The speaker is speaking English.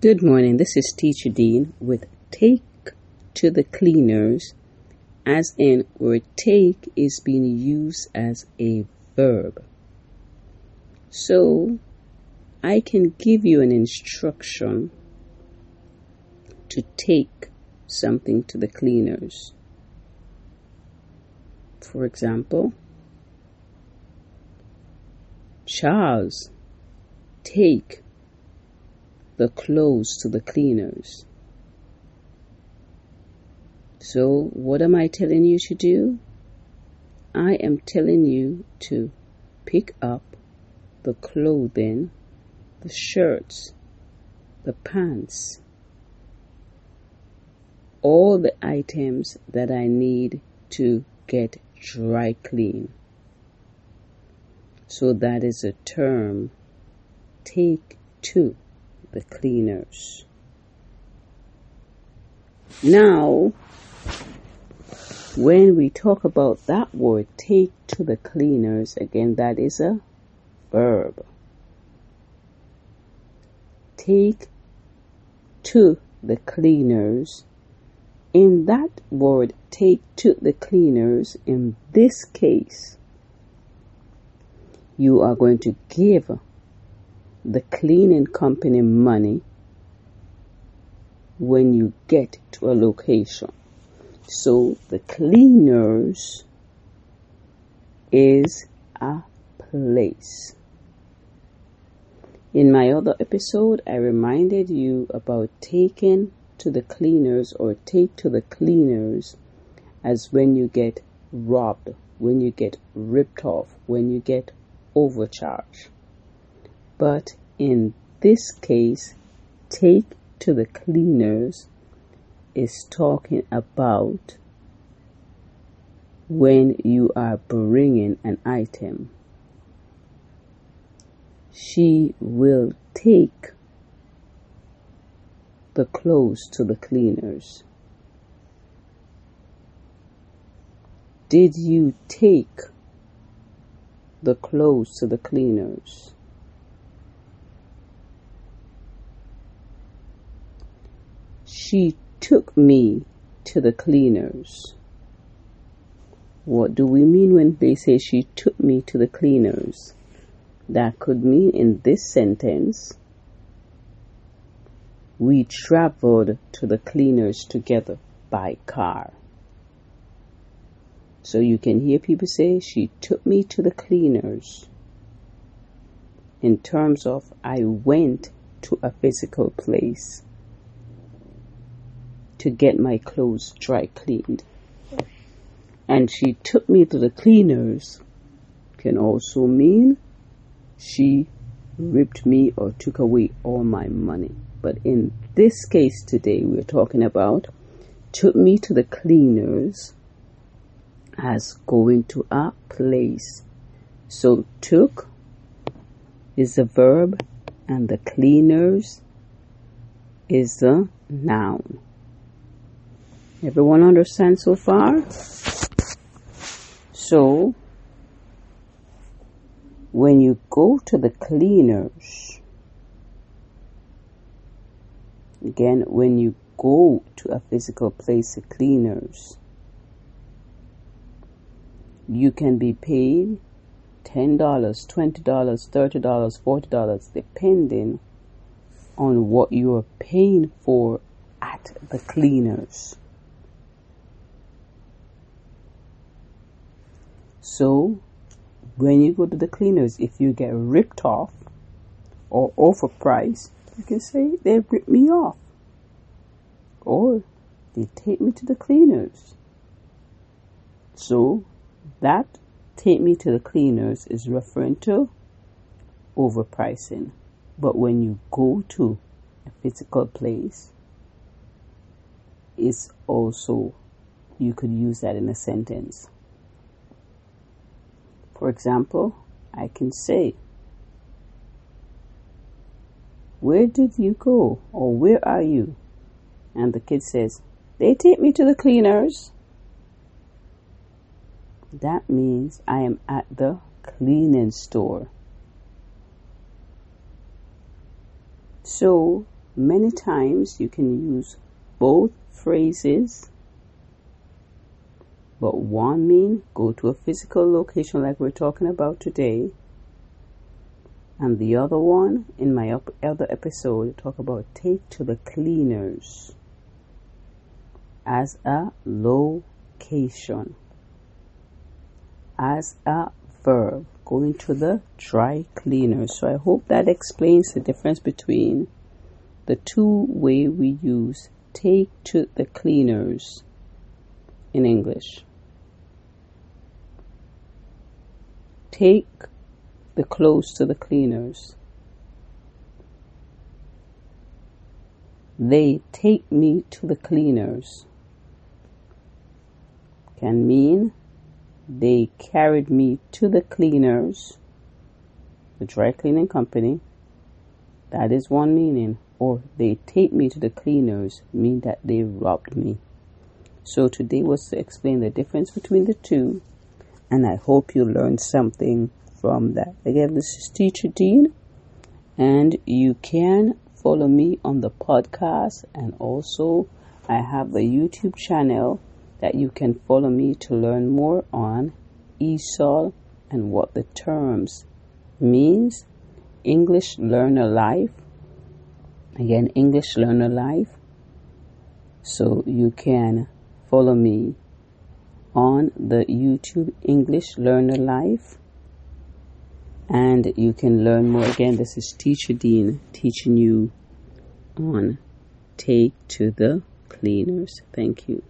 Good morning. This is Teacher Dean with take to the cleaners, as in where take is being used as a verb. So I can give you an instruction to take something to the cleaners. For example, Charles, take the clothes to the cleaners. So, what am I telling you to do? I am telling you to pick up the clothing, the shirts, the pants, all the items that I need to get dry clean. So that is a term. Take to the cleaners. Now, when we talk about that word, take to the cleaners, again, that is a verb. Take to the cleaners. In that word, take to the cleaners, in this case, you are going to give the cleaning company money when you get to a location. So the cleaners is a place. In my other episode, I reminded you about taking to the cleaners or take to the cleaners as when you get robbed, when you get ripped off, when you get overcharged. But in this case, take to the cleaners is talking about when you are bringing an item. She will take the clothes to the cleaners. Did you take the clothes to the cleaners? She took me to the cleaners. What do we mean when they say she took me to the cleaners? That could mean in this sentence, we traveled to the cleaners together by car. So you can hear people say, she took me to the cleaners. In terms of, I went to a physical place to get my clothes dry cleaned. And she took me to the cleaners can also mean she ripped me or took away all my money. But in this case today, we're talking about took me to the cleaners as going to a place. So took is the verb and the cleaners is the noun. Everyone understand so far? So, when you go to the cleaners, again, when you go to a physical place, the cleaners, you can be paid $10, $20, $30, $40, depending on what you are paying for at the cleaners. So, when you go to the cleaners, if you get ripped off or overpriced, you can say they ripped me off. Or they take me to the cleaners. So, that take me to the cleaners is referring to overpricing. But when you go to a physical place, it's also, you could use that in a sentence. For example, I can say, Where did you go? or Where are you? And the kid says, They take me to the cleaners. That means I am at the cleaning store. So many times you can use both phrases, but one mean go to a physical location like we're talking about today, and the other one in my other episode talk about take to the cleaners as a location as a verb going to the dry cleaner. So I hope that explains the difference between the two way we use take to the cleaners in English. Take the clothes to the cleaners. They take me to the cleaners can mean they carried me to the cleaners, the dry cleaning company. That is one meaning. Or they take me to the cleaners mean that they robbed me. So today was to explain the difference between the two, and I hope you learned something from that. Again, this is Teacher Dean, and you can follow me on the podcast, and also I have the YouTube channel that you can follow me to learn more on ESOL and what the terms means. English Learner Life. Again, English Learner Life. So you can follow me on the YouTube English Learner Life. And you can learn more. Again, this is Teacher Dean teaching you on Take to the Cleaners. Thank you.